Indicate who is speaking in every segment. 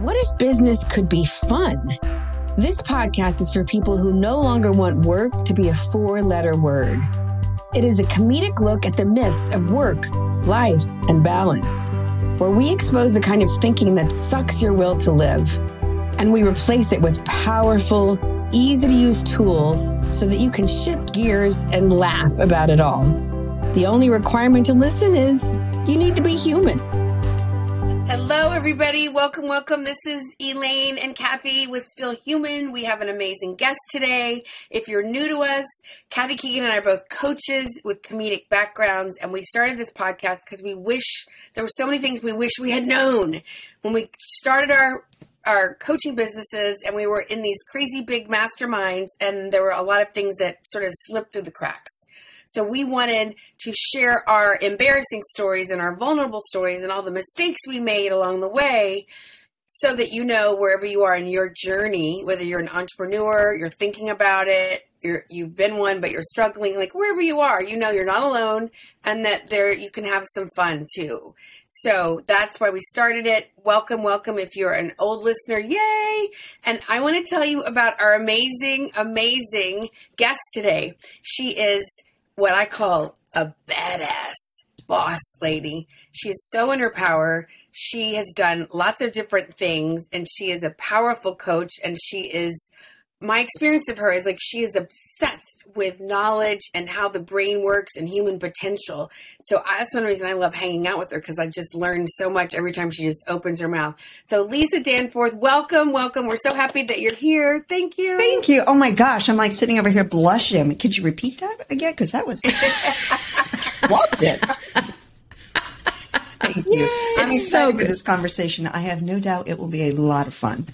Speaker 1: What if business could be fun? This podcast is for people who no longer want work to be a four letter word. It is a comedic look at the myths of work, life, and balance, where we expose the kind of thinking that sucks your will to live, and we replace it with powerful, easy to use tools so that you can shift gears and laugh about it all. The only requirement to listen is you need to be human.
Speaker 2: Hello, everybody. Welcome, welcome. This is Elaine and Kathy with Still Human. We have an amazing guest today. If you're new to us, Kathy Keegan and I are both coaches with comedic backgrounds, and we started this podcast because we wish there were so many things we wish we had known when we started our our coaching businesses and we were in these crazy big masterminds and there were a lot of things that sort of slipped through the cracks. So we wanted to share our embarrassing stories and our vulnerable stories and all the mistakes we made along the way so that you know wherever you are in your journey, whether you're an entrepreneur, you're thinking about it, you're, you've been one, but you're struggling, like wherever you are, you know you're not alone and that there you can have some fun too. So that's why we started it. Welcome, welcome. If you're an old listener, yay! And I want to tell you about our amazing, amazing guest today. She is what I call a badass boss lady. She's so in her power. She has done lots of different things and she is a powerful coach and she is my experience of her is like she is obsessed with knowledge and how the brain works and human potential. So that's one reason I love hanging out with her because I just learned so much every time she just opens her mouth. So Lisa Danforth, welcome, welcome. We're so happy that you're here. Thank you.
Speaker 3: Thank you. Oh my gosh, I'm like sitting over here blushing. Could you repeat that again? Because that was loved it. Thank you. I'm excited so for this conversation. I have no doubt it will be a lot of fun.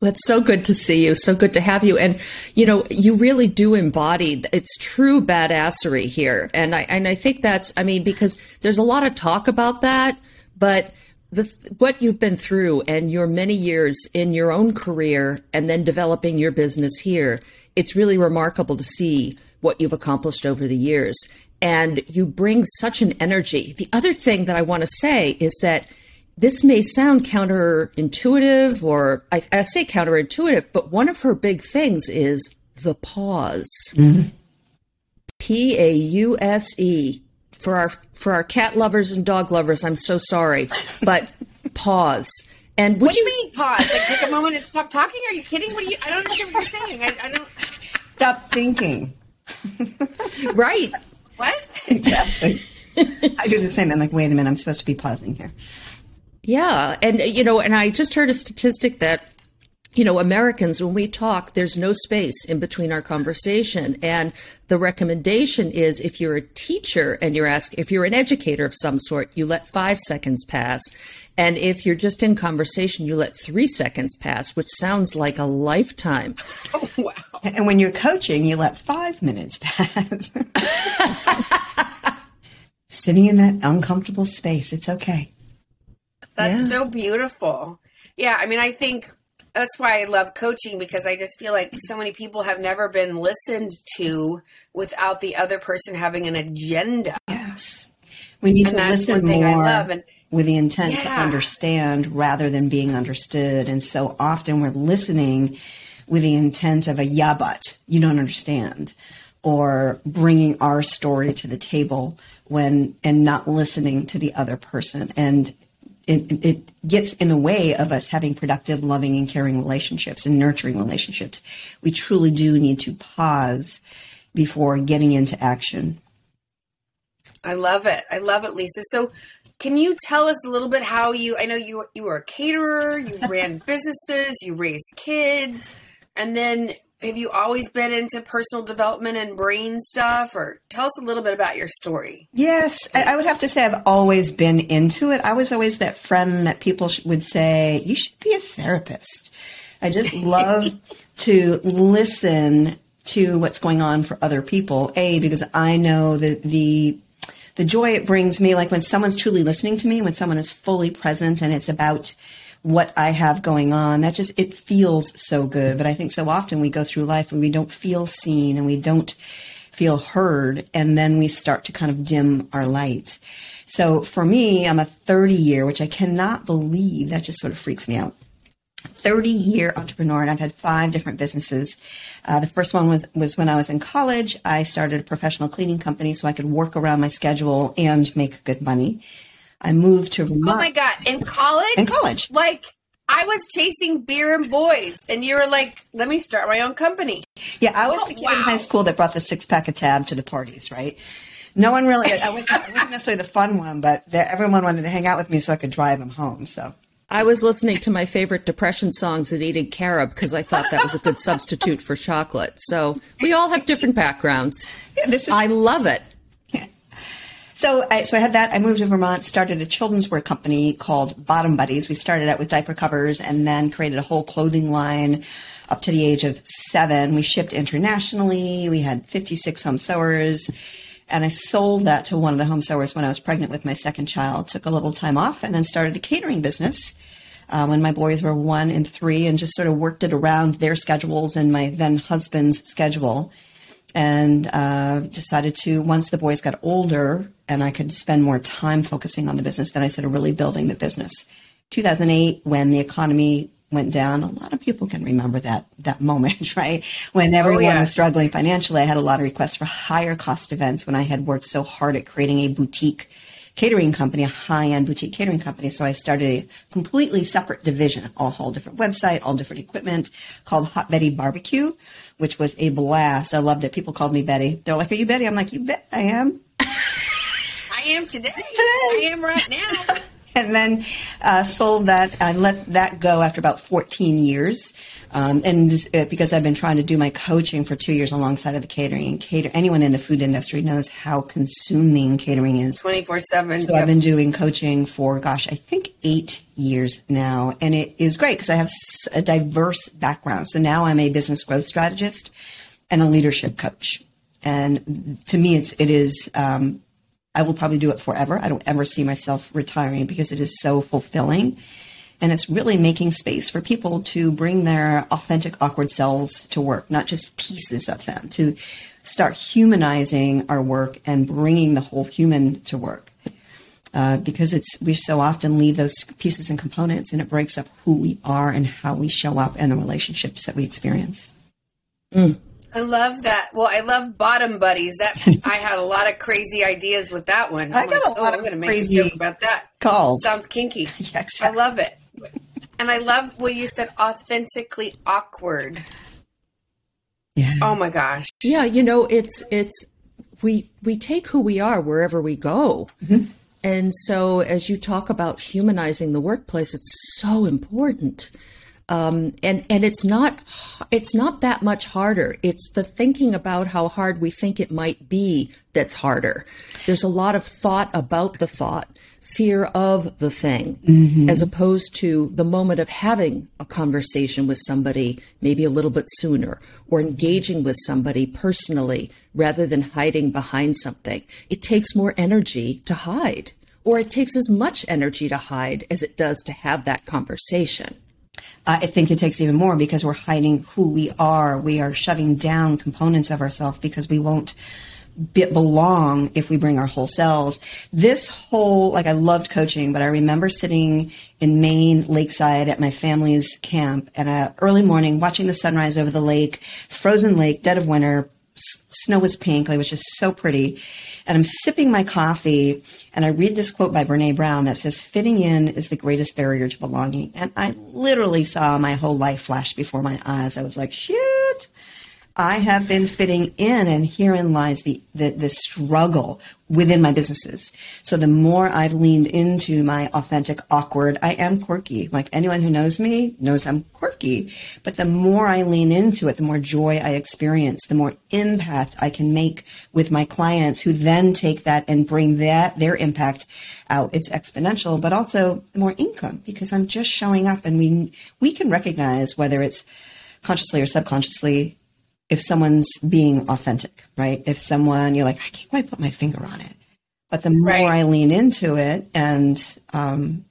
Speaker 4: It's so good to see you. So good to have you. And, you know, you really do embody it's true badassery here. And I, and I think that's, I mean, because there's a lot of talk about that, but the, what you've been through and your many years in your own career and then developing your business here, it's really remarkable to see what you've accomplished over the years. And you bring such an energy. The other thing that I want to say is that this may sound counterintuitive, or I, I, say counterintuitive, but one of her big things is the pause. Mm-hmm. A U S E. For our for our cat lovers and dog lovers, I'm so sorry, but pause.
Speaker 2: And what do you mean pause? Like take a moment and stop talking? Are you kidding? What do you? I don't understand what you're saying. I, I don't.
Speaker 3: Stop thinking.
Speaker 4: right.
Speaker 2: What?
Speaker 3: Exactly. I do the same. I'm like, wait a minute. I'm supposed to be pausing here.
Speaker 4: Yeah. And, uh, you know, and I just heard a statistic that, you know, Americans, when we talk, there's no space in between our conversation. And the recommendation is if you're a teacher and you're asked, if you're an educator of some sort, you let five seconds pass. And if you're just in conversation, you let three seconds pass, which sounds like a lifetime.
Speaker 3: Oh, wow. And when you're coaching, you let five minutes pass. Sitting in that uncomfortable space, it's okay.
Speaker 2: That's yeah. so beautiful. Yeah, I mean, I think that's why I love coaching because I just feel like so many people have never been listened to without the other person having an agenda.
Speaker 3: Yes. We need and to listen more and, with the intent yeah. to understand rather than being understood. And so often we're listening with the intent of a yeah, but you don't understand or bringing our story to the table when and not listening to the other person. And it, it gets in the way of us having productive, loving, and caring relationships and nurturing relationships. We truly do need to pause before getting into action.
Speaker 2: I love it. I love it, Lisa. So, can you tell us a little bit how you? I know you you were a caterer, you ran businesses, you raised kids, and then have you always been into personal development and brain stuff? Or tell us a little bit about your story.
Speaker 3: Yes i would have to say i've always been into it. I was always that friend that people would say you should be a therapist. I just love to listen to what's going on for other people a because i know that the the joy it brings me. Like when someone's truly listening to me when someone is fully present and it's about what I have going on. That just, it feels so good. But I think so often we go through life and we don't feel seen and we don't feel heard. And then we start to kind of dim our light. So for me, I'm a 30 year, which I cannot believe. That just sort of freaks me out. 30 year entrepreneur and I've had five different businesses. Uh, the first one was, was when I was in college. I started a professional cleaning company so I could work around my schedule and make good money. I moved to Vermont.
Speaker 2: Oh my God. In college?
Speaker 3: In college.
Speaker 2: Like, I was chasing beer and boys, and you were like, let me start my own company.
Speaker 3: Yeah, I was oh, the kid wow. in high school that brought the six pack of tab to the parties, right? No one really, I wasn't, I wasn't necessarily the fun one, but everyone wanted to hang out with me so I could drive them home. So
Speaker 4: I was listening to my favorite depression songs and eating carob because I thought that was a good substitute for chocolate. So we all have different backgrounds. Yeah, this is I love it.
Speaker 3: So I, so I had that. I moved to Vermont, started a children's wear company called Bottom Buddies. We started out with diaper covers and then created a whole clothing line up to the age of seven. We shipped internationally. We had 56 home sewers. And I sold that to one of the home sewers when I was pregnant with my second child. Took a little time off and then started a catering business uh, when my boys were one and three and just sort of worked it around their schedules and my then husband's schedule. And uh, decided to, once the boys got older, and I could spend more time focusing on the business. Then I started really building the business. 2008, when the economy went down, a lot of people can remember that that moment, right? When oh, everyone oh, yes. was struggling financially, I had a lot of requests for higher cost events when I had worked so hard at creating a boutique catering company, a high-end boutique catering company. So I started a completely separate division, a whole different website, all different equipment called Hot Betty Barbecue, which was a blast. I loved it. People called me Betty. They're like, "Are you Betty?" I'm like, "You bet I am."
Speaker 2: am today. today. I am right now.
Speaker 3: and then uh, sold that I let that go after about 14 years. Um, and just, uh, because I've been trying to do my coaching for two years alongside of the catering and cater, anyone in the food industry knows how consuming catering is.
Speaker 2: 24 seven.
Speaker 3: So yep. I've been doing coaching for, gosh, I think eight years now. And it is great because I have a diverse background. So now I'm a business growth strategist and a leadership coach. And to me, it's, it is, um, I will probably do it forever. I don't ever see myself retiring because it is so fulfilling. And it's really making space for people to bring their authentic, awkward selves to work, not just pieces of them, to start humanizing our work and bringing the whole human to work. Uh, because it's we so often leave those pieces and components, and it breaks up who we are and how we show up and the relationships that we experience.
Speaker 2: Mm. I love that. Well, I love bottom buddies. That I had a lot of crazy ideas with that one.
Speaker 3: I got like, a lot oh, of crazy
Speaker 2: about that.
Speaker 3: Calls
Speaker 2: sounds kinky.
Speaker 3: yeah, exactly. I
Speaker 2: love it, and I love what you said. Authentically awkward.
Speaker 3: Yeah.
Speaker 2: Oh my gosh.
Speaker 4: Yeah, you know, it's it's we we take who we are wherever we go. Mm-hmm. And so as you talk about humanizing the workplace, it's so important um, and and it's not it's not that much harder. It's the thinking about how hard we think it might be that's harder. There's a lot of thought about the thought, fear of the thing, mm-hmm. as opposed to the moment of having a conversation with somebody, maybe a little bit sooner, or engaging with somebody personally rather than hiding behind something. It takes more energy to hide, or it takes as much energy to hide as it does to have that conversation.
Speaker 3: I think it takes even more because we're hiding who we are. We are shoving down components of ourselves because we won't belong if we bring our whole selves. This whole, like I loved coaching, but I remember sitting in Maine, lakeside at my family's camp and early morning, watching the sunrise over the lake, frozen lake, dead of winter, snow was pink. It was just so pretty. And I'm sipping my coffee and I read this quote by Brene Brown that says, fitting in is the greatest barrier to belonging. And I literally saw my whole life flash before my eyes. I was like, shoot, I have been fitting in, and herein lies the, the, the, struggle within my businesses. So the more I've leaned into my authentic, awkward, I am quirky. Like anyone who knows me knows I'm quirky. But the more I lean into it, the more joy I experience, the more impact I can make with my clients who then take that and bring that, their impact out. It's exponential, but also more income because I'm just showing up and we, we can recognize whether it's consciously or subconsciously if someone's being authentic, right? If someone, you're like, I can't quite put my finger on it. But the more right. I lean into it and um,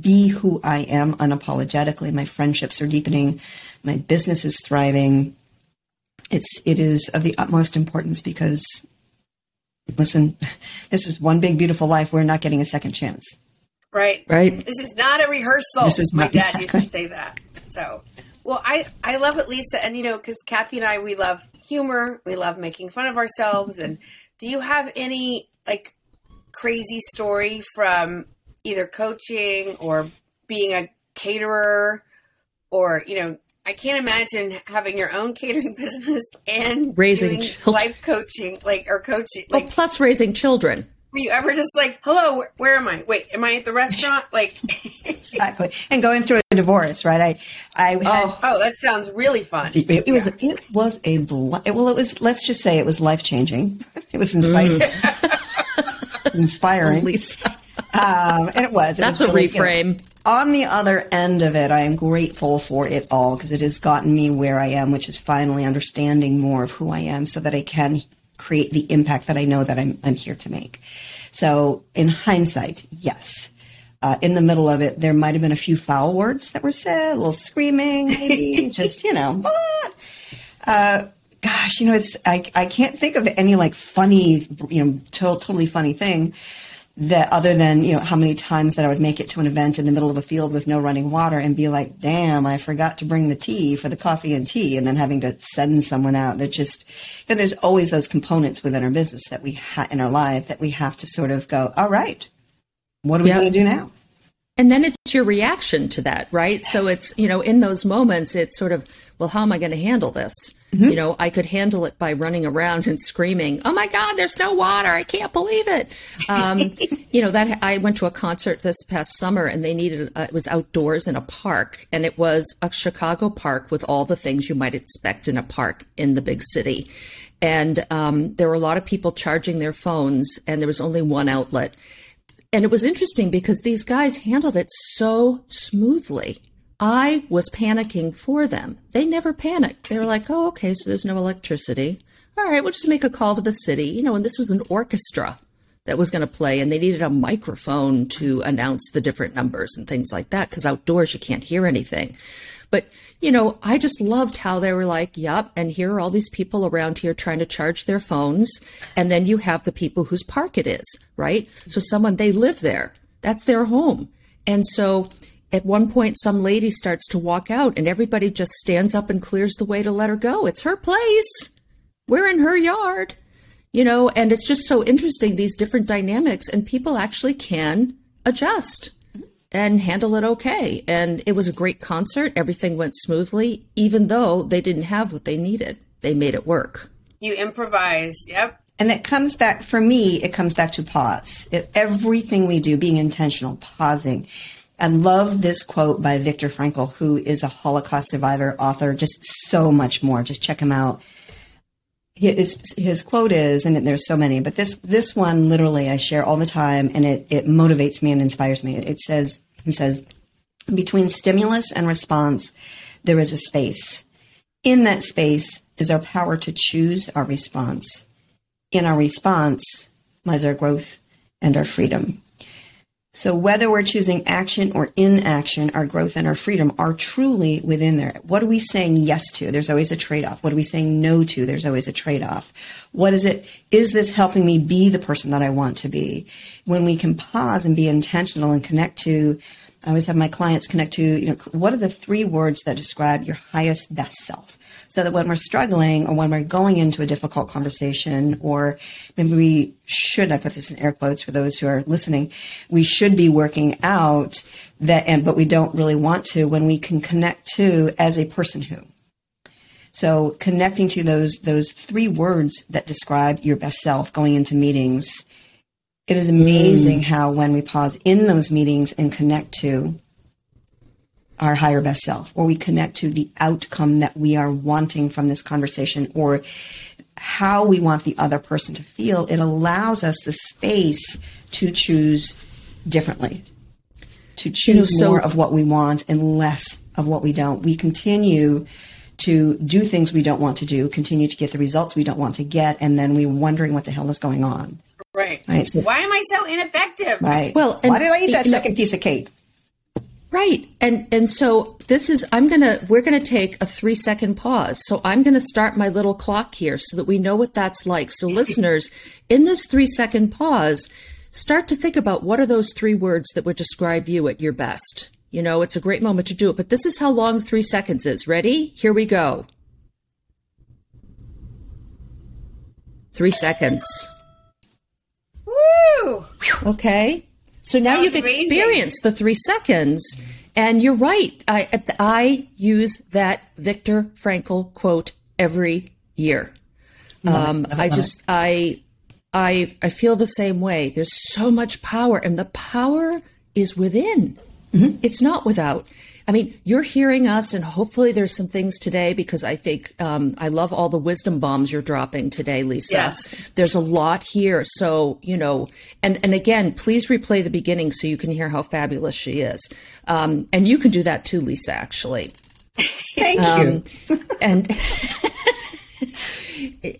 Speaker 3: be who I am unapologetically, my friendships are deepening, my business is thriving. It's it is of the utmost importance because listen, this is one big beautiful life. We're not getting a second chance.
Speaker 2: Right.
Speaker 4: Right.
Speaker 2: This is not a rehearsal.
Speaker 3: This is
Speaker 2: my
Speaker 3: not,
Speaker 2: dad
Speaker 3: exactly.
Speaker 2: used to say that. So, well, I I love it, Lisa, and you know, because Kathy and I we love humor, we love making fun of ourselves. And do you have any like crazy story from either coaching or being a caterer, or you know, I can't imagine having your own catering business and
Speaker 4: raising
Speaker 2: life coaching, like or coaching, like
Speaker 4: well, plus raising children.
Speaker 2: Were you ever just like, hello, where, where am I? Wait, am I at the restaurant? Like,
Speaker 3: Exactly. And going through a divorce, right? I, I, had,
Speaker 2: oh, oh, that sounds really fun.
Speaker 3: it, it was, it was a, bl- it, well, it was, let's just say it was life changing. It was insightful, inspiring.
Speaker 4: Lisa.
Speaker 3: Um, and it was. It
Speaker 4: That's
Speaker 3: was
Speaker 4: a
Speaker 3: really, you know,
Speaker 4: reframe.
Speaker 3: on the other end of it, I am grateful for it all because it has gotten me where I am, which is finally understanding more of who I am so that I can create the impact that I know that I'm, I'm here to make. So in hindsight, yes. Uh, in the middle of it, there might have been a few foul words that were said, a little screaming, maybe just, you know, but, uh, gosh, you know, it's, I, I can't think of any like funny, you know, to- totally funny thing that other than you know how many times that I would make it to an event in the middle of a field with no running water and be like, "Damn, I forgot to bring the tea for the coffee and tea," and then having to send someone out. That just you know, there's always those components within our business that we ha- in our life that we have to sort of go, "All right, what are we
Speaker 4: Yep.
Speaker 3: going to do now?"
Speaker 4: And then it's your reaction to that, right? So it's, you know, in those moments, it's sort of, well, how am I going to handle this? You know, I could handle it by running around and screaming, "Oh my God, there's no water! I can't believe it!" Um, you know, that I went to a concert this past summer, and they needed uh, it was outdoors in a park, and it was a Chicago park with all the things you might expect in a park in the big city, and um, there were a lot of people charging their phones, and there was only one outlet, and it was interesting because these guys handled it so smoothly. I was panicking for them. They never panicked. They were like, oh, okay, so there's no electricity. All right, we'll just make a call to the city. You know, and this was an orchestra that was going to play, and they needed a microphone to announce the different numbers and things like that because outdoors you can't hear anything. But, you know, I just loved how they were like, yep, and here are all these people around here trying to charge their phones. And then you have the people whose park it is, right? So someone, they live there. That's their home. And so at one point, some lady starts to walk out and everybody just stands up and clears the way to let her go. It's her place. We're in her yard, you know, and it's just so interesting, these different dynamics, and people actually can adjust and handle it okay. And it was a great concert. Everything went smoothly, even though they didn't have what they needed. They made it work.
Speaker 2: You improvise. Yep.
Speaker 3: And that comes back for me. It comes back to pause. It, everything we do, being intentional, pausing. I love this quote by Viktor Frankl, who is a Holocaust survivor, author, just so much more. Just check him out. His, his quote is, and there's so many, but this this one literally I share all the time, and it it motivates me and inspires me. It says, he says, between stimulus and response, there is a space. In that space is our power to choose our response. In our response lies our growth and our freedom. So whether we're choosing action or inaction, our growth and our freedom are truly within there. What are we saying yes to? There's always a trade-off. What are we saying no to? There's always a trade-off. What is it? Is this helping me be the person that I want to be? When we can pause and be intentional and connect to, I always have my clients connect to, you know, what are the three words that describe your highest best self? So that when we're struggling or when we're going into a difficult conversation or maybe we should i put this in air quotes for those who are listening we should be working out that and but we don't really want to when we can connect to as a person who so connecting to those those three words that describe your best self going into meetings it is amazing mm. how when we pause in those meetings and connect to our higher best self, or we connect to the outcome that we are wanting from this conversation, or how we want the other person to feel, it allows us the space to choose differently, to choose you know, so- more of what we want and less of what we don't. We continue to do things we don't want to do, continue to get the results we don't want to get, and then we're wondering what the hell is going on.
Speaker 2: Right. right so, Why am I so ineffective?
Speaker 3: Right.
Speaker 4: Well,
Speaker 3: why did I eat that second know, piece of cake?
Speaker 4: Right. And and so this is I'm going to we're going to take a 3 second pause. So I'm going to start my little clock here so that we know what that's like. So listeners, in this 3 second pause, start to think about what are those three words that would describe you at your best. You know, it's a great moment to do it, but this is how long 3 seconds is. Ready? Here we go. 3 seconds.
Speaker 2: Woo!
Speaker 4: Okay. So now you've amazing. experienced the three seconds, and you're right. I I use that Viktor Frankl quote every year. Um, I just I I I feel the same way. There's so much power, and the power is within. Mm-hmm. It's not without. I mean, you're hearing us, and hopefully there's some things today because I think um, I love all the wisdom bombs you're dropping today, Lisa.
Speaker 2: Yes.
Speaker 4: There's a lot here. So, you know, and, and again, please replay the beginning so you can hear how fabulous she is. Um, and you can do that too, Lisa, actually.
Speaker 3: Thank um,
Speaker 4: you. and.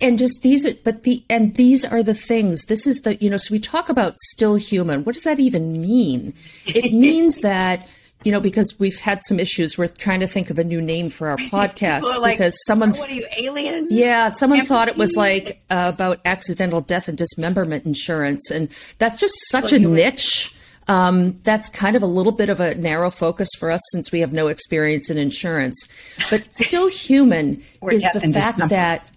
Speaker 4: and just these are but the and these are the things this is the you know so we talk about still human what does that even mean it means that you know, because we've had some issues. We're trying to think of a new name for our podcast
Speaker 2: like,
Speaker 4: because someone.
Speaker 2: What are you, aliens?
Speaker 4: Yeah, someone thought it was like uh, about accidental death and dismemberment insurance, and that's just such a niche. Um, that's kind of a little bit of a narrow focus for us since we have no experience in insurance, but still human is the fact that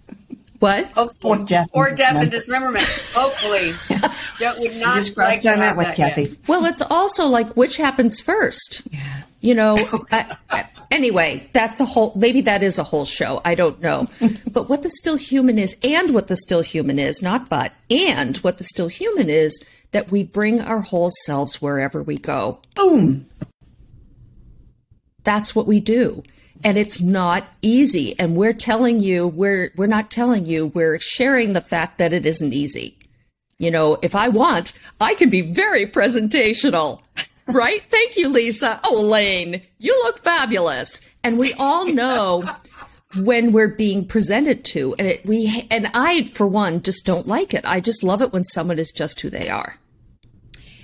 Speaker 4: what?
Speaker 2: Oh, Hopefully. Or death, or death and dismemberment. Hopefully, that would not
Speaker 3: just like done that with Kathy.
Speaker 4: Yet. Well, it's also like which happens first.
Speaker 3: Yeah.
Speaker 4: You know. I, I, anyway, that's a whole. Maybe that is a whole show. I don't know. but what the still human is, and what the still human is, not but, and what the still human is, that we bring our whole selves wherever we go.
Speaker 3: Boom.
Speaker 4: That's what we do and it's not easy. And we're telling you we're we're not telling you we're sharing the fact that it isn't easy. You know if i want i can be very presentational. Right? Thank you lisa. Oh elaine you look fabulous. And we all know when we're being presented to and it, we and i for one just don't like it. I just love it when someone is just who they are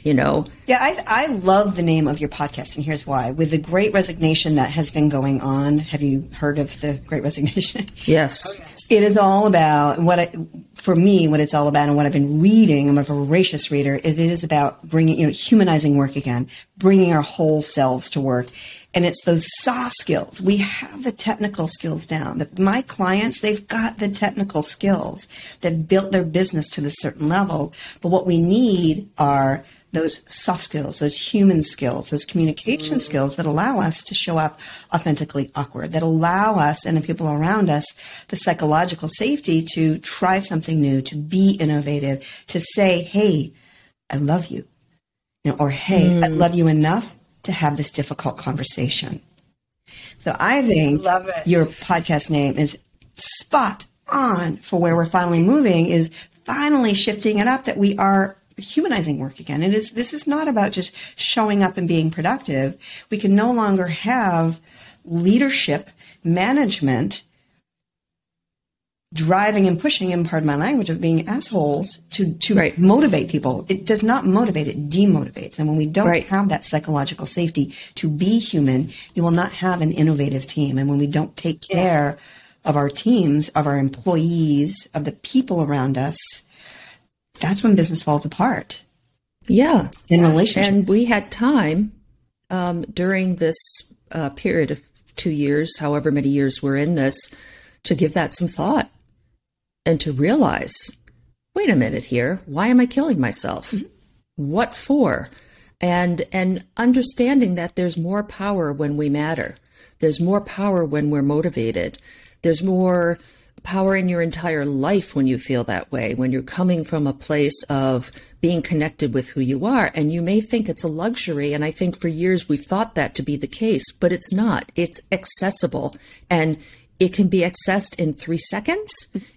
Speaker 4: you know
Speaker 3: yeah I, I love the name of your podcast and here's why with the great resignation that has been going on have you heard of the great resignation
Speaker 4: yes,
Speaker 3: oh, yes. it is all about what I, for me what it's all about and what i've been reading i'm a voracious reader is it is about bringing you know humanizing work again bringing our whole selves to work and it's those soft skills. We have the technical skills down. My clients, they've got the technical skills. They've built their business to a certain level. But what we need are those soft skills, those human skills, those communication mm. skills that allow us to show up authentically awkward, that allow us and the people around us the psychological safety to try something new, to be innovative, to say, hey, I love you. you know, or hey, mm. I love you enough to have this difficult conversation. So I think your podcast name is spot on for where we're finally moving is finally shifting it up that we are humanizing work again. It is this is not about just showing up and being productive. We can no longer have leadership, management driving and pushing in part of my language of being assholes to to right. motivate people. It does not motivate, it demotivates. And when we don't right. have that psychological safety to be human, you will not have an innovative team. And when we don't take care of our teams, of our employees, of the people around us, that's when business falls apart.
Speaker 4: Yeah.
Speaker 3: In relationships.
Speaker 4: And we had time um, during this uh, period of two years, however many years we're in this, to give that some thought and to realize wait a minute here, why am I killing myself? Mm-hmm. What for? And and understanding that there's more power when we matter. There's more power when we're motivated. There's more power in your entire life when you feel that way, when you're coming from a place of being connected with who you are. And you may think it's a luxury. And I think for years we've thought that to be the case, but it's not. It's accessible and it can be accessed in three seconds.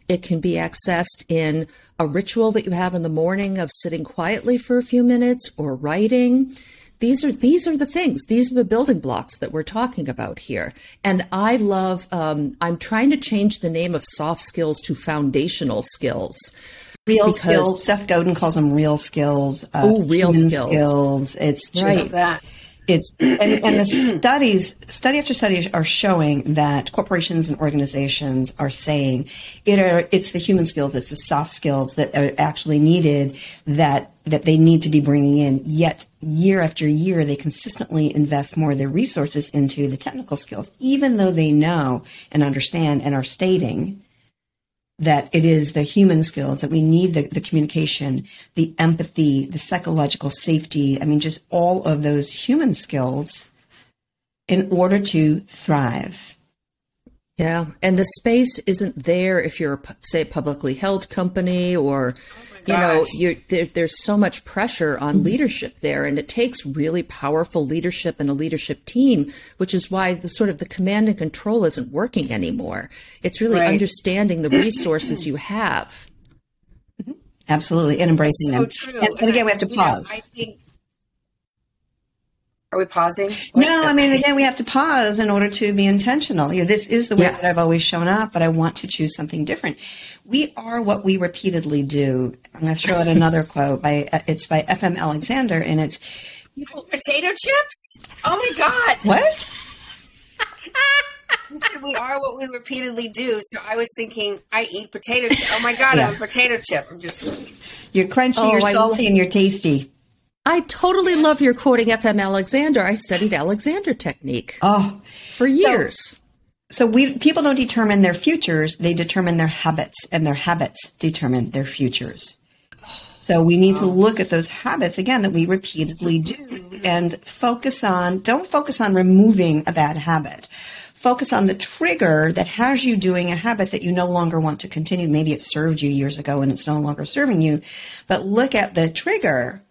Speaker 4: It can be accessed in a ritual that you have in the morning of sitting quietly for a few minutes or writing these are these are the things. These are the building blocks that we're talking about here. And i love um, i'm trying to change the name of soft skills to foundational skills.
Speaker 3: Real skills. Seth godin calls them real skills
Speaker 4: uh, oh real skills.
Speaker 3: skills. It's just
Speaker 4: right. that
Speaker 3: it's and, and the studies study after study are showing that corporations and organizations are saying it are it's the human skills it's the soft skills that are actually needed that that they need to be bringing in. Yet year after year they consistently invest more of their resources into the technical skills even though they know and understand and are stating that it is the human skills that we need the, the communication, the empathy, the psychological safety. I mean, just all of those human skills in order to thrive.
Speaker 4: Yeah. And the space isn't there if you're, say, a publicly held company or you know, there, there's so much pressure on mm-hmm. leadership there, and it takes really powerful leadership and a leadership team, which is why the sort of the command and control isn't working anymore. It's really right. understanding the resources you have.
Speaker 3: Absolutely, and embracing so them. True. And, and, again, we have to pause. Know, I think
Speaker 2: are we pausing?
Speaker 3: What? No, I mean, again, we have to pause in order to be intentional. You know, this is the way yeah. that I've always shown up, but I want to choose something different. We are what we repeatedly do. I'm going to throw out another quote by uh, it's by F.M. Alexander, and it's
Speaker 2: potato chips. Oh my god!
Speaker 3: What?
Speaker 2: we are what we repeatedly do. So I was thinking, I eat potato. chips. Oh my god, yeah. I'm a potato chip. I'm just.
Speaker 3: You're crunchy, oh, you're salty, and you're tasty.
Speaker 4: I totally love your quoting FM Alexander. I studied Alexander technique.
Speaker 3: Oh,
Speaker 4: for years.
Speaker 3: So, so we people don't determine their futures; they determine their habits, and their habits determine their futures. So we need to look at those habits again that we repeatedly do and focus on. Don't focus on removing a bad habit. Focus on the trigger that has you doing a habit that you no longer want to continue. Maybe it served you years ago and it's no longer serving you, but look at the trigger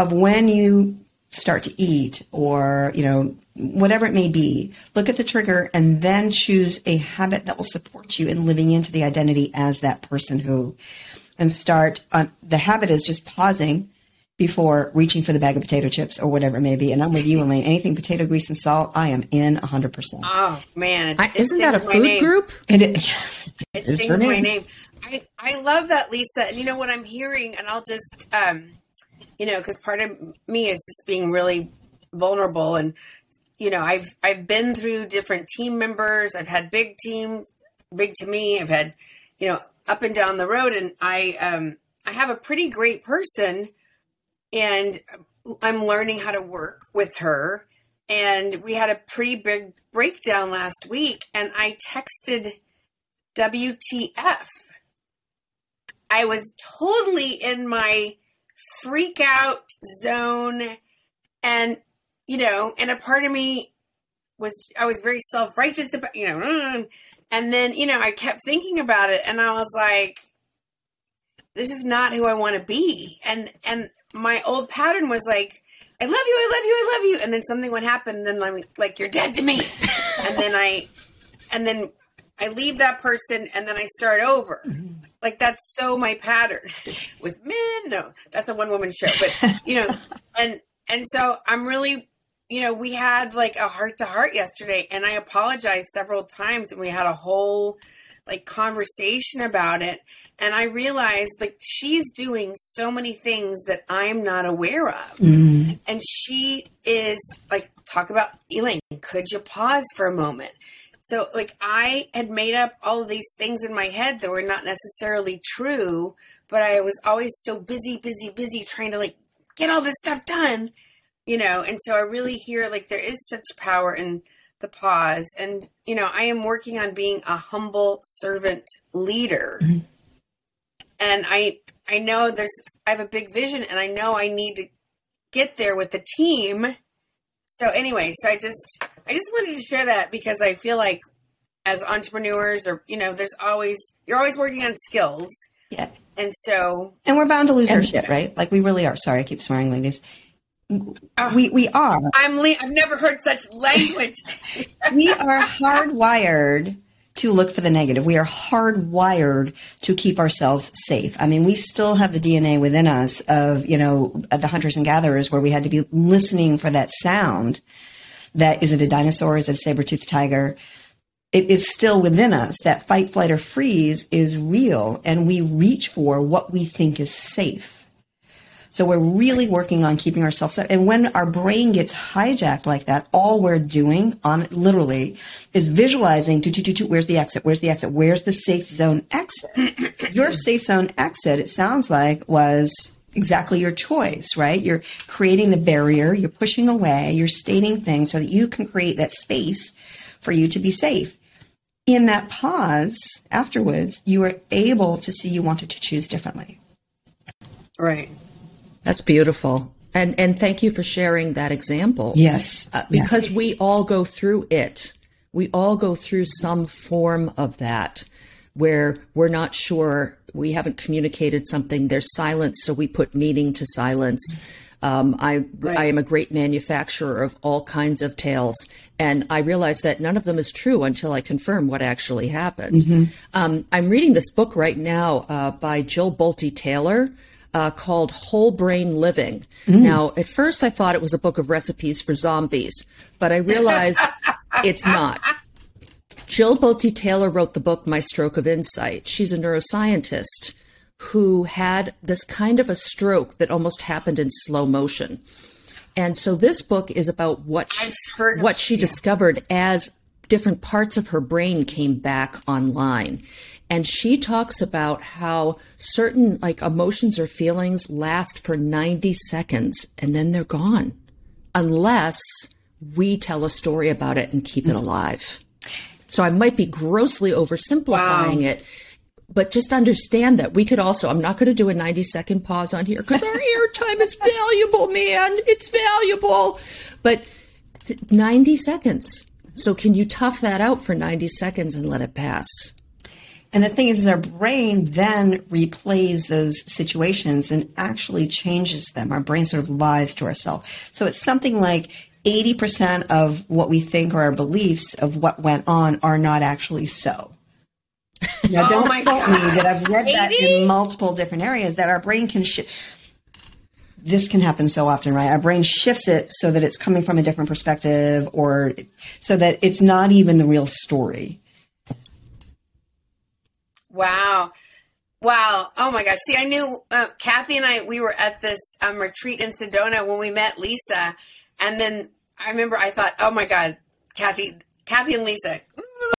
Speaker 3: of when you start to eat or, you know, whatever it may be, look at the trigger and then choose a habit that will support you in living into the identity as that person who, and start on the habit is just pausing before reaching for the bag of potato chips or whatever it may be. And I'm with you, Elaine. Anything potato grease and salt, I am in 100%.
Speaker 2: Oh, man.
Speaker 4: I, isn't that a food name. group?
Speaker 3: It,
Speaker 2: it, it stings my name. I, I love that, Lisa. And you know what I'm hearing, and I'll just, um, you know, because part of me is just being really vulnerable and you know, I've I've been through different team members. I've had big teams, big to me. I've had, you know, up and down the road, and I um I have a pretty great person, and I'm learning how to work with her. And we had a pretty big breakdown last week, and I texted WTF. I was totally in my freak out zone. And you know and a part of me was i was very self-righteous about you know and then you know i kept thinking about it and i was like this is not who i want to be. And and my old pattern was like i love you i love you i love you. And then something would happen and then i'm like you're dead to me. And then i and then i leave that person and then i start over. Mm-hmm. Like that's so my pattern with men. No, that's a one woman show, but you know, and and so I'm really, you know, we had like a heart to heart yesterday, and I apologized several times, and we had a whole like conversation about it. And I realized like she's doing so many things that I'm not aware of. Mm. And she is like, talk about Elaine, could you pause for a moment? So, like, I had made up all of these things in my head that were not necessarily true, but I was always so busy, busy, busy trying to like get all this stuff done, you know. And so I really hear like there is such power in the pause. And, you know, I am working on being a humble servant leader. Mm-hmm. And I, I know there's, I have a big vision and I know I need to get there with the team. So anyway, so I just I just wanted to share that because I feel like as entrepreneurs or you know, there's always you're always working on skills.
Speaker 3: Yeah.
Speaker 2: And so
Speaker 3: And we're bound to lose our shit, right? Like we really are. Sorry, I keep swearing, ladies. Uh, we we are.
Speaker 2: I'm le- I've never heard such language.
Speaker 3: we are hardwired to look for the negative. We are hardwired to keep ourselves safe. I mean, we still have the DNA within us of, you know, the hunters and gatherers where we had to be listening for that sound that is it a dinosaur? Is it a saber-toothed tiger? It is still within us. That fight, flight, or freeze is real, and we reach for what we think is safe. So we're really working on keeping ourselves safe. And when our brain gets hijacked like that, all we're doing on literally is visualizing, do, do, do, do, where's the exit? Where's the exit? Where's the safe zone exit? your safe zone exit, it sounds like, was exactly your choice, right? You're creating the barrier, you're pushing away, you're stating things so that you can create that space for you to be safe. In that pause afterwards, you were able to see you wanted to choose differently.
Speaker 2: Right.
Speaker 4: That's beautiful. And and thank you for sharing that example.
Speaker 3: Yes.
Speaker 4: Uh, because yeah. we all go through it. We all go through some form of that where we're not sure we haven't communicated something there's silence so we put meaning to silence um, I, right. I am a great manufacturer of all kinds of tales, and I realize that none of them is true until I confirm what actually happened. Mm-hmm. Um, I'm reading this book right now uh, by Jill Bolte Taylor uh, called Whole Brain Living. Mm. Now, at first, I thought it was a book of recipes for zombies, but I realized it's not. Jill Bolte Taylor wrote the book My Stroke of Insight. She's a neuroscientist who had this kind of a stroke that almost happened in slow motion. And so this book is about what she, what she discovered as different parts of her brain came back online and she talks about how certain like emotions or feelings last for 90 seconds and then they're gone unless we tell a story about it and keep it alive so i might be grossly oversimplifying wow. it but just understand that we could also i'm not going to do a 90 second pause on here because our airtime is valuable man it's valuable but 90 seconds so can you tough that out for 90 seconds and let it pass
Speaker 3: and the thing is, our brain then replays those situations and actually changes them. Our brain sort of lies to ourselves. So it's something like 80% of what we think are our beliefs of what went on are not actually so. Now, don't oh quote me that I've read 80? that in multiple different areas that our brain can shift. This can happen so often, right? Our brain shifts it so that it's coming from a different perspective or so that it's not even the real story.
Speaker 2: Wow. Wow. Oh my gosh. See, I knew uh, Kathy and I, we were at this um, retreat in Sedona when we met Lisa. And then I remember I thought, oh my God, Kathy, Kathy and Lisa.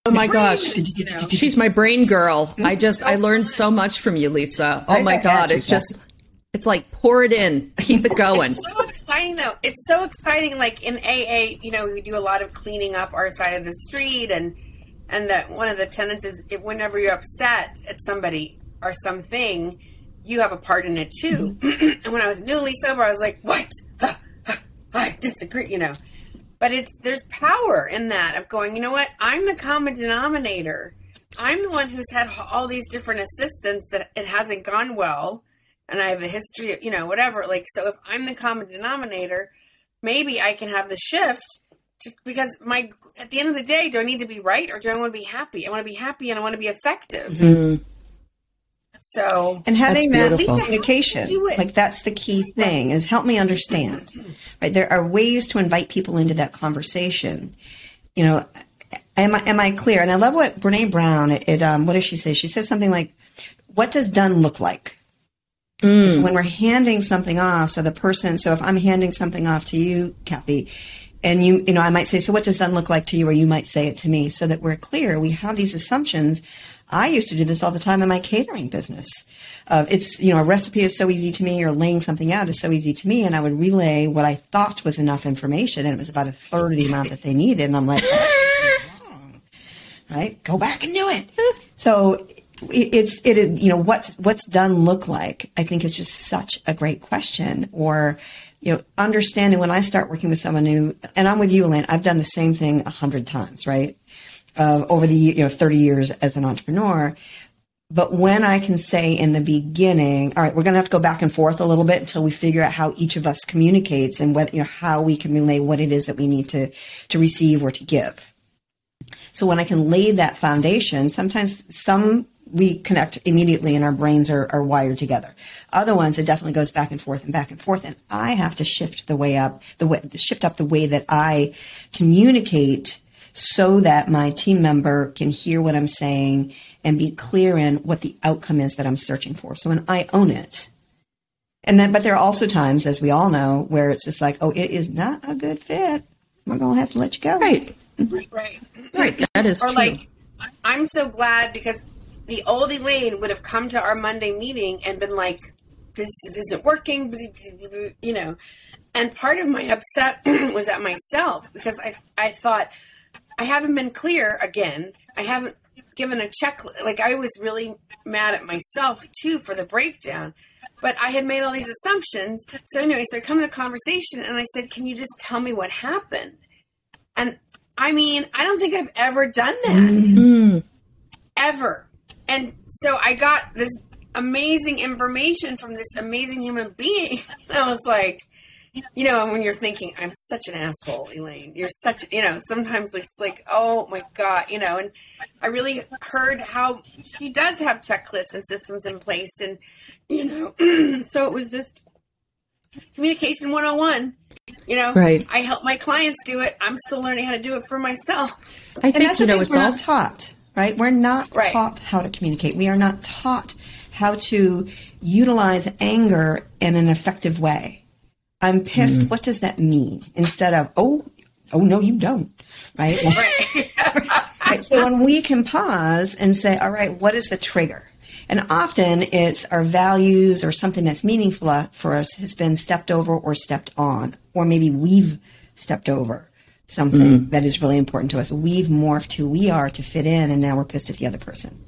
Speaker 4: Oh my gosh. You know. She's my brain girl. I just, I learned so much from you, Lisa. Oh my God. It's just, it's like pour it in, keep it going.
Speaker 2: it's so exciting though. It's so exciting. Like in AA, you know, we do a lot of cleaning up our side of the street and, and that one of the tenets is if whenever you're upset at somebody or something, you have a part in it too. Mm-hmm. and when I was newly sober, I was like, "What? I disagree," you know. But it's there's power in that of going. You know what? I'm the common denominator. I'm the one who's had all these different assistants that it hasn't gone well, and I have a history of you know whatever. Like so, if I'm the common denominator, maybe I can have the shift just because my at the end of the day, do I need to be right or do I want to be happy? I want to be happy and I want to be effective. Mm-hmm. So
Speaker 3: and having that communication, like that's the key thing is help me understand. Right, there are ways to invite people into that conversation. You know, am I am I clear? And I love what Brene Brown. It, it um, what does she say? She says something like, "What does done look like?" Mm. So when we're handing something off, so the person, so if I'm handing something off to you, Kathy, and you you know i might say so what does done look like to you or you might say it to me so that we're clear we have these assumptions i used to do this all the time in my catering business. Uh, it's you know a recipe is so easy to me or laying something out is so easy to me and i would relay what i thought was enough information and it was about a third of the amount that they needed and i'm like right? Go back and do it. So it's it is you know what's what's done look like i think is just such a great question or you know, understanding when I start working with someone new, and I'm with you, Elaine, I've done the same thing a hundred times, right? Over the, you know, 30 years as an entrepreneur. But when I can say in the beginning, all right, we're going to have to go back and forth a little bit until we figure out how each of us communicates and what, you know, how we can relay what it is that we need to, to receive or to give. So when I can lay that foundation, sometimes some we connect immediately and our brains are, are wired together. Other ones, it definitely goes back and forth and back and forth. And I have to shift the way up, the way, shift up the way that I communicate so that my team member can hear what I'm saying and be clear in what the outcome is that I'm searching for. So when I own it, And then, but there are also times, as we all know, where it's just like, oh, it is not a good fit. We're going to have to let you go.
Speaker 4: Right.
Speaker 2: Right. Right.
Speaker 4: Right. That is
Speaker 2: or
Speaker 4: true.
Speaker 2: like, I'm so glad because the old Elaine would have come to our Monday meeting and been like, this isn't working, you know. And part of my upset was at myself because I, I thought, I haven't been clear again. I haven't given a check. Like, I was really mad at myself too for the breakdown. But I had made all these assumptions. So, anyway, so I come to the conversation and I said, Can you just tell me what happened? And I mean, I don't think I've ever done that. Mm-hmm. Ever. And so I got this amazing information from this amazing human being. I was like, you know, when you're thinking, I'm such an asshole, Elaine. You're such, you know, sometimes it's like, oh my God, you know, and I really heard how she does have checklists and systems in place. And, you know, so it was just communication 101. You know,
Speaker 4: right.
Speaker 2: I help my clients do it. I'm still learning how to do it for myself.
Speaker 3: I think, you know, it's all taught, right? We're not
Speaker 2: right.
Speaker 3: taught how to communicate. We are not taught how to utilize anger in an effective way. I'm pissed. Mm. What does that mean? Instead of, oh, oh no, you don't. Right? right. So when we can pause and say, all right, what is the trigger? And often it's our values or something that's meaningful for us has been stepped over or stepped on, or maybe we've stepped over something mm. that is really important to us. We've morphed who we are to fit in, and now we're pissed at the other person.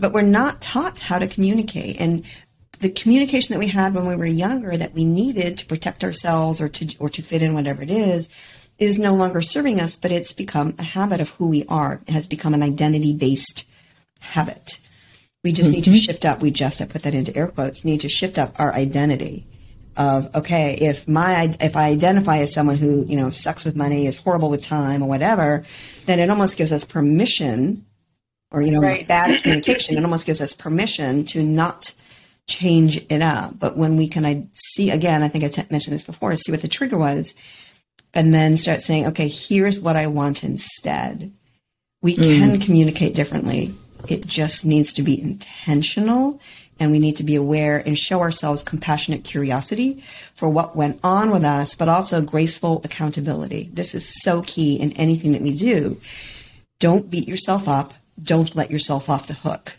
Speaker 3: But we're not taught how to communicate. And the communication that we had when we were younger that we needed to protect ourselves or to or to fit in whatever it is is no longer serving us, but it's become a habit of who we are. It has become an identity based habit. We just mm-hmm. need to mm-hmm. shift up. We just, I put that into air quotes, need to shift up our identity of, okay, if my, if I identify as someone who, you know, sucks with money, is horrible with time or whatever, then it almost gives us permission or, you know, right. bad communication. It almost gives us permission to not change it up. But when we can I see, again, I think I t- mentioned this before, see what the trigger was and then start saying, okay, here's what I want instead. We mm. can communicate differently it just needs to be intentional and we need to be aware and show ourselves compassionate curiosity for what went on with us, but also graceful accountability. This is so key in anything that we do. Don't beat yourself up. Don't let yourself off the hook.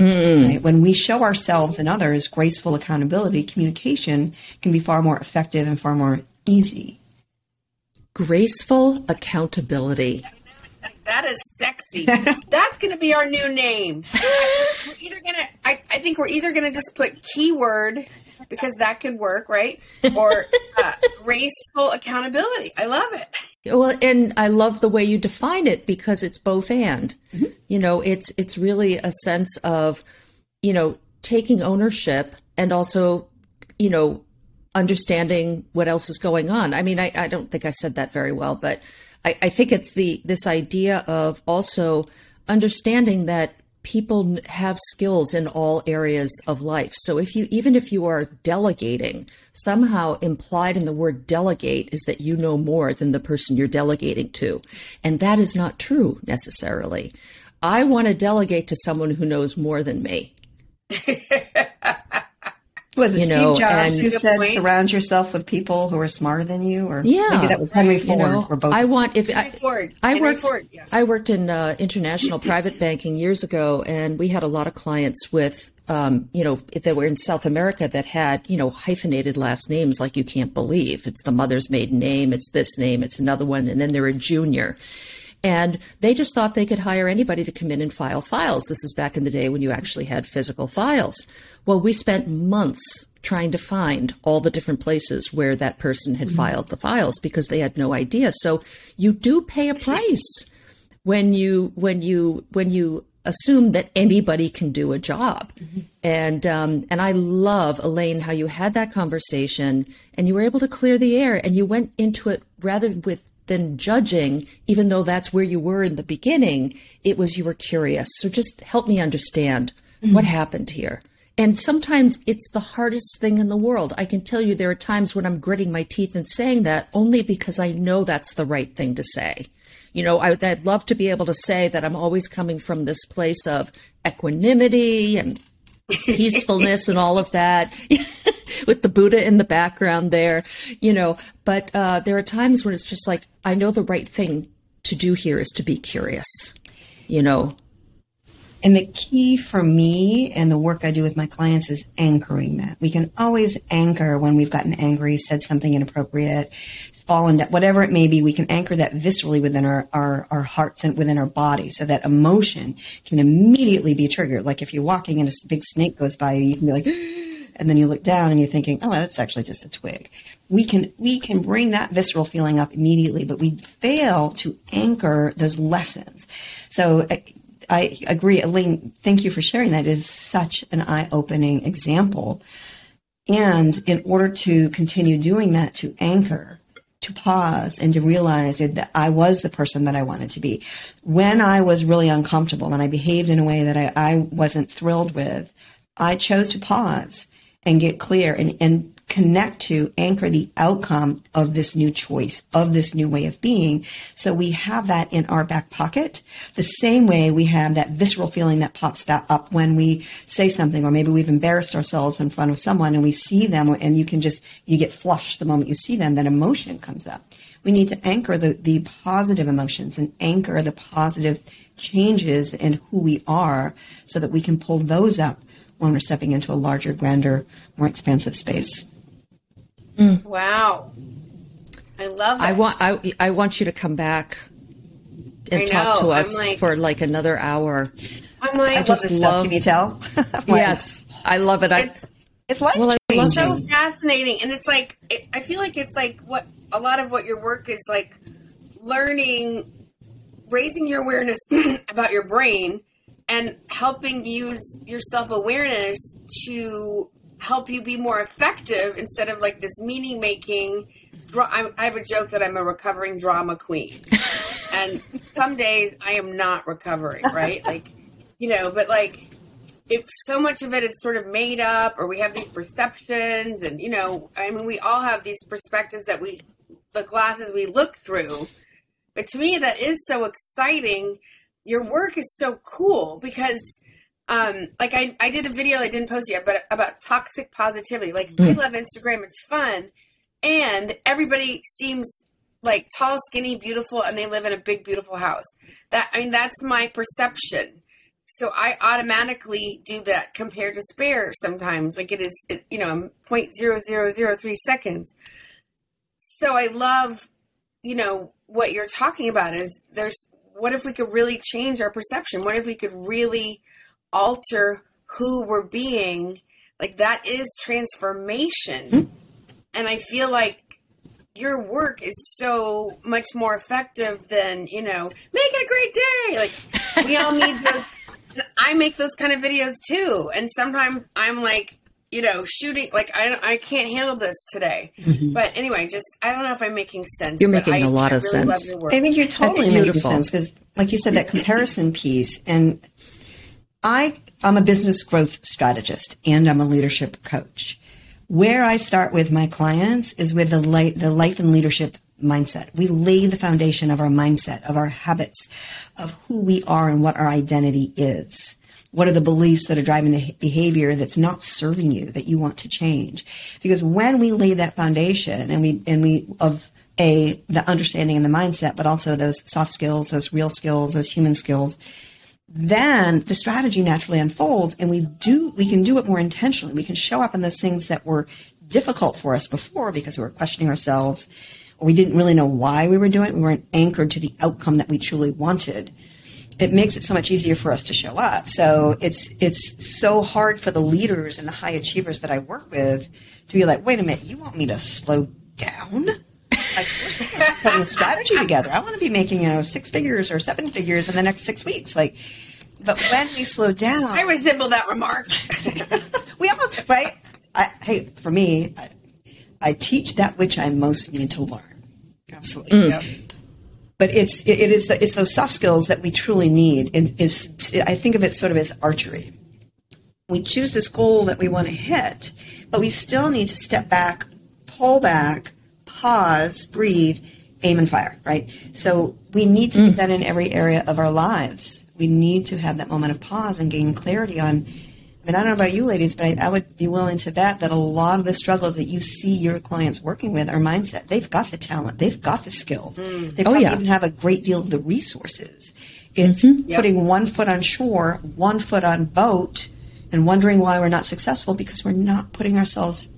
Speaker 3: Right? When we show ourselves and others graceful accountability, communication can be far more effective and far more easy.
Speaker 4: Graceful accountability
Speaker 2: that is sexy. That's going to be our new name. we're either going to, I, I think we're either going to just put keyword because that could work, right? Or uh, graceful accountability. I love it.
Speaker 4: Well, and I love the way you define it because it's both and. Mm-hmm. You know, it's it's really a sense of, you know, taking ownership and also, you know, understanding what else is going on. I mean, I, I don't think I said that very well, but I, I think it's the this idea of also understanding that people have skills in all areas of life. So if you even if you are delegating, somehow implied in the word delegate is that you know more than the person you're delegating to. And that is not true necessarily. I want to delegate to someone who knows more than me.
Speaker 3: Was it you Steve know, Jobs who said point. surround yourself with people who are smarter than you? Or yeah, maybe that was Henry Ford. You know, or both.
Speaker 4: I want if
Speaker 2: Henry I, Ford.
Speaker 4: I
Speaker 2: Henry
Speaker 4: worked.
Speaker 2: Ford, yeah.
Speaker 4: I worked in uh, international private banking years ago, and we had a lot of clients with. Um, you know, that were in South America that had, you know, hyphenated last names like you can't believe. It's the mother's maiden name, it's this name, it's another one, and then they're a junior. And they just thought they could hire anybody to come in and file files. This is back in the day when you actually had physical files. Well, we spent months trying to find all the different places where that person had mm-hmm. filed the files because they had no idea. So you do pay a price when you when you when you assume that anybody can do a job. Mm-hmm. And um, and I love Elaine how you had that conversation and you were able to clear the air and you went into it rather with than judging, even though that's where you were in the beginning. It was you were curious. So just help me understand mm-hmm. what happened here. And sometimes it's the hardest thing in the world. I can tell you there are times when I'm gritting my teeth and saying that only because I know that's the right thing to say. You know, I, would love to be able to say that I'm always coming from this place of equanimity and peacefulness and all of that. With the Buddha in the background there, you know. But uh, there are times when it's just like I know the right thing to do here is to be curious, you know.
Speaker 3: And the key for me and the work I do with my clients is anchoring that. We can always anchor when we've gotten angry, said something inappropriate, fallen down, whatever it may be. We can anchor that viscerally within our, our, our hearts and within our body so that emotion can immediately be triggered. Like if you're walking and a big snake goes by you, you can be like, and then you look down and you're thinking, oh, that's actually just a twig. We can, we can bring that visceral feeling up immediately, but we fail to anchor those lessons. So uh, I agree. Elaine, thank you for sharing that. It is such an eye opening example. And in order to continue doing that, to anchor, to pause, and to realize that I was the person that I wanted to be. When I was really uncomfortable and I behaved in a way that I, I wasn't thrilled with, I chose to pause and get clear and, and connect to anchor the outcome of this new choice, of this new way of being. So we have that in our back pocket. The same way we have that visceral feeling that pops up when we say something, or maybe we've embarrassed ourselves in front of someone and we see them and you can just, you get flushed the moment you see them, that emotion comes up. We need to anchor the, the positive emotions and anchor the positive changes in who we are so that we can pull those up when we're stepping into a larger, grander, more expansive space.
Speaker 2: Mm. Wow. I love it.
Speaker 4: I want I I want you to come back and talk to us like, for like another hour.
Speaker 2: I'm like,
Speaker 3: I just love. Can you tell?
Speaker 4: yes, I love it. I,
Speaker 2: it's it's life well, it's so fascinating, and it's like it, I feel like it's like what a lot of what your work is like learning, raising your awareness about your brain, and helping use your self awareness to help you be more effective instead of like this meaning making. I have a joke that I'm a recovering drama queen, and some days I am not recovering, right? Like, you know, but like if so much of it is sort of made up or we have these perceptions and you know i mean we all have these perspectives that we the glasses we look through but to me that is so exciting your work is so cool because um, like I, I did a video I didn't post yet, but about toxic positivity. Like mm. I love Instagram, it's fun, and everybody seems like tall, skinny, beautiful, and they live in a big, beautiful house. That I mean, that's my perception. So I automatically do that compared to spare sometimes. Like it is, it, you know, point zero zero zero three seconds. So I love, you know, what you're talking about is there's what if we could really change our perception? What if we could really alter who we're being, like that is transformation. Mm-hmm. And I feel like your work is so much more effective than, you know, make it a great day. Like we all need those. I make those kind of videos too. And sometimes I'm like, you know, shooting like I I can't handle this today. Mm-hmm. But anyway, just I don't know if I'm making sense.
Speaker 4: You're making
Speaker 2: I,
Speaker 4: a lot of really sense.
Speaker 3: I think you're totally making sense because, like you said, that comparison piece, and I I'm a business growth strategist and I'm a leadership coach. Where I start with my clients is with the light, the life and leadership mindset. We lay the foundation of our mindset, of our habits, of who we are and what our identity is. What are the beliefs that are driving the behavior that's not serving you that you want to change? Because when we lay that foundation and we and we of a the understanding and the mindset, but also those soft skills, those real skills, those human skills, then the strategy naturally unfolds and we do we can do it more intentionally. We can show up in those things that were difficult for us before because we were questioning ourselves. Or we didn't really know why we were doing it. We weren't anchored to the outcome that we truly wanted it makes it so much easier for us to show up so it's it's so hard for the leaders and the high achievers that i work with to be like wait a minute you want me to slow down like we're putting a strategy together. I want to be making you know six figures or seven figures in the next six weeks. Like, but when we slow down,
Speaker 2: I resemble that remark.
Speaker 3: we all right. I, hey, for me, I, I, teach that which I most need to learn. Absolutely. Mm. Yep. But it's it, it is the, it's those soft skills that we truly need. And is I think of it sort of as archery. We choose this goal that we want to hit, but we still need to step back, pull back, pause, breathe, aim and fire, right? So we need to mm. that in every area of our lives. We need to have that moment of pause and gain clarity on And I don't know about you ladies, but I, I, would be willing to bet that a lot of the struggles that you see your clients working with are mindset. They've got the talent, they've got the skills, mm. they probably oh, yeah. even have a great deal of the resources. It's mm-hmm. putting yep. one foot on shore, one foot on boat, and wondering why we're not successful because we're not putting ourselves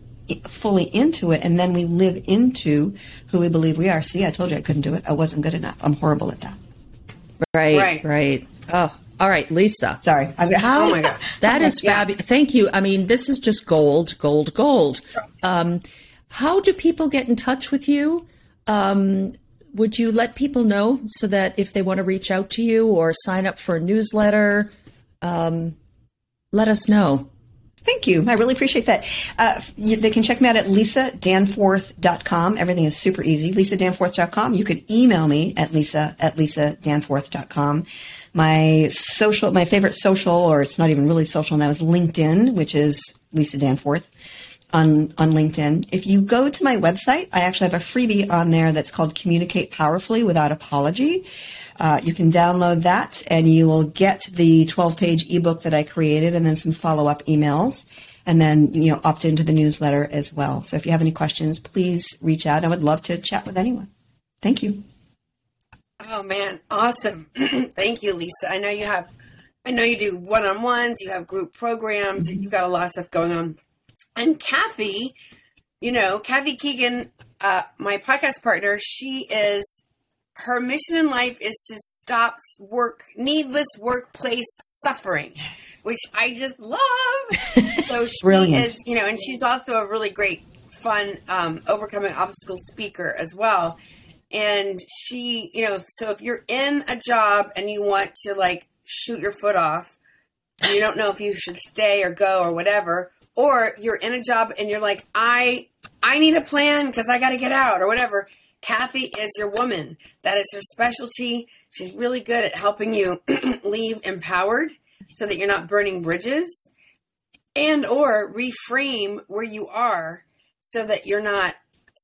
Speaker 3: fully into it and then we live into who we believe we are. See, I told you I couldn't do it. I wasn't good enough. I'm horrible at that.
Speaker 4: Right, right. right. Oh, all right, Lisa.
Speaker 3: Sorry.
Speaker 4: How, oh my God. That is yeah. fabulous. Thank you. I mean, this is just gold, gold, gold. Um, how do people get in touch with you? Um, would you let people know so that if they want to reach out to you or sign up for a newsletter, um, let us know.
Speaker 3: Thank you. I really appreciate that. Uh, you, they can check me out at lisadanforth.com. Everything is super easy. lisadanforth.com. You could email me at lisa at lisadanforth.com. My social, my favorite social, or it's not even really social now, is LinkedIn, which is Lisa Danforth on, on LinkedIn. If you go to my website, I actually have a freebie on there that's called Communicate Powerfully Without Apology. Uh, you can download that and you will get the 12 page ebook that I created and then some follow up emails and then, you know, opt into the newsletter as well. So if you have any questions, please reach out. I would love to chat with anyone. Thank you.
Speaker 2: Oh man, awesome. Thank you, Lisa. I know you have I know you do one-on-ones, you have group programs, mm-hmm. you've got a lot of stuff going on. And Kathy, you know, Kathy Keegan, uh, my podcast partner, she is her mission in life is to stop work needless workplace suffering yes. which i just love so she Brilliant. is you know and she's also a really great fun um, overcoming obstacles speaker as well and she you know so if you're in a job and you want to like shoot your foot off you don't know if you should stay or go or whatever or you're in a job and you're like i i need a plan because i got to get out or whatever Kathy is your woman. That is her specialty. She's really good at helping you leave empowered so that you're not burning bridges and or reframe where you are so that you're not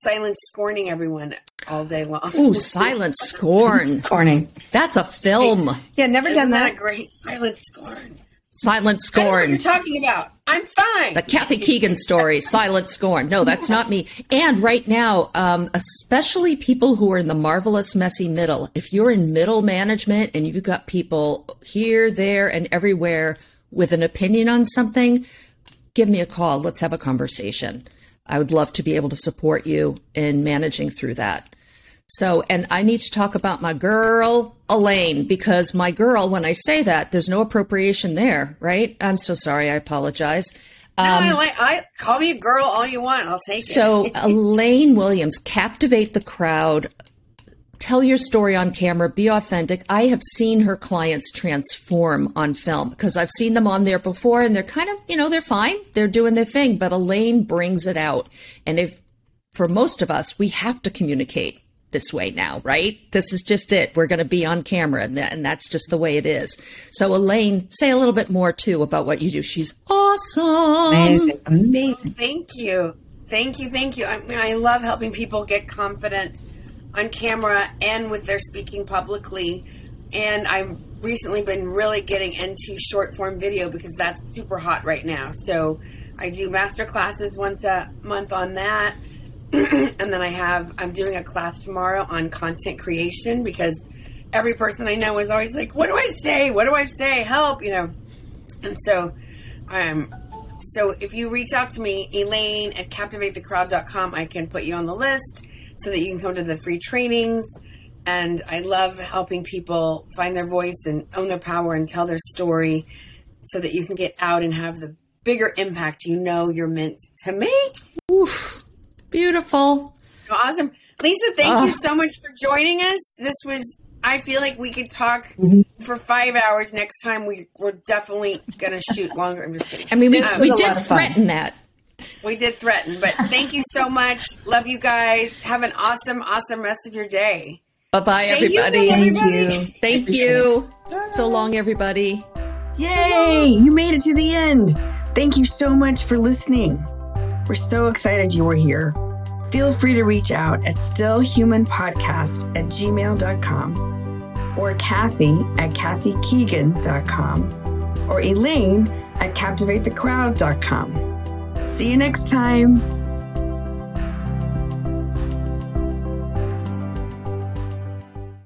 Speaker 2: silent scorning everyone all day long.
Speaker 4: Ooh, silent scorn.
Speaker 3: Scorning.
Speaker 4: That's a film.
Speaker 3: Yeah, never Isn't done that.
Speaker 2: that great silent scorn.
Speaker 4: Silent Scorn.
Speaker 2: you're talking about. I'm fine.
Speaker 4: The Kathy Keegan story, Silent Scorn. No, that's not me. And right now, um, especially people who are in the marvelous messy middle, if you're in middle management and you've got people here, there, and everywhere with an opinion on something, give me a call. Let's have a conversation. I would love to be able to support you in managing through that. So, and I need to talk about my girl, Elaine, because my girl, when I say that, there's no appropriation there, right? I'm so sorry. I apologize.
Speaker 2: Um, no, I, I, call me a girl all you want. I'll take
Speaker 4: so, it. So, Elaine Williams, captivate the crowd. Tell your story on camera. Be authentic. I have seen her clients transform on film because I've seen them on there before, and they're kind of, you know, they're fine. They're doing their thing, but Elaine brings it out. And if for most of us, we have to communicate this way now, right? This is just it. We're going to be on camera, and, that, and that's just the way it is. So, Elaine, say a little bit more too about what you do. She's awesome.
Speaker 3: Amazing. Amazing.
Speaker 2: Thank you. Thank you. Thank you. I mean, I love helping people get confident on camera and with their speaking publicly. And I've recently been really getting into short form video because that's super hot right now. So, I do master classes once a month on that. and then I have I'm doing a class tomorrow on content creation because every person I know is always like, "What do I say? What do I say? Help!" You know. And so, i um, so if you reach out to me, Elaine at captivatethecrowd.com, I can put you on the list so that you can come to the free trainings. And I love helping people find their voice and own their power and tell their story so that you can get out and have the bigger impact you know you're meant to make.
Speaker 4: Oof. Beautiful.
Speaker 2: Awesome. Lisa, thank oh. you so much for joining us. This was, I feel like we could talk mm-hmm. for five hours next time. We, we're definitely going to shoot longer. I'm just kidding.
Speaker 4: I mean, we, um, we did threaten that.
Speaker 2: We did threaten, but thank you so much. Love you guys. Have an awesome, awesome rest of your day.
Speaker 4: Bye bye, everybody.
Speaker 3: Thank you.
Speaker 4: Thank you. So long, everybody.
Speaker 1: Yay! You made it to the end. Thank you so much for listening. We're so excited you were here. Feel free to reach out at stillhumanpodcast at gmail.com or Kathy at kathykeegan.com or Elaine
Speaker 2: at captivatethecrowd.com. See you next time.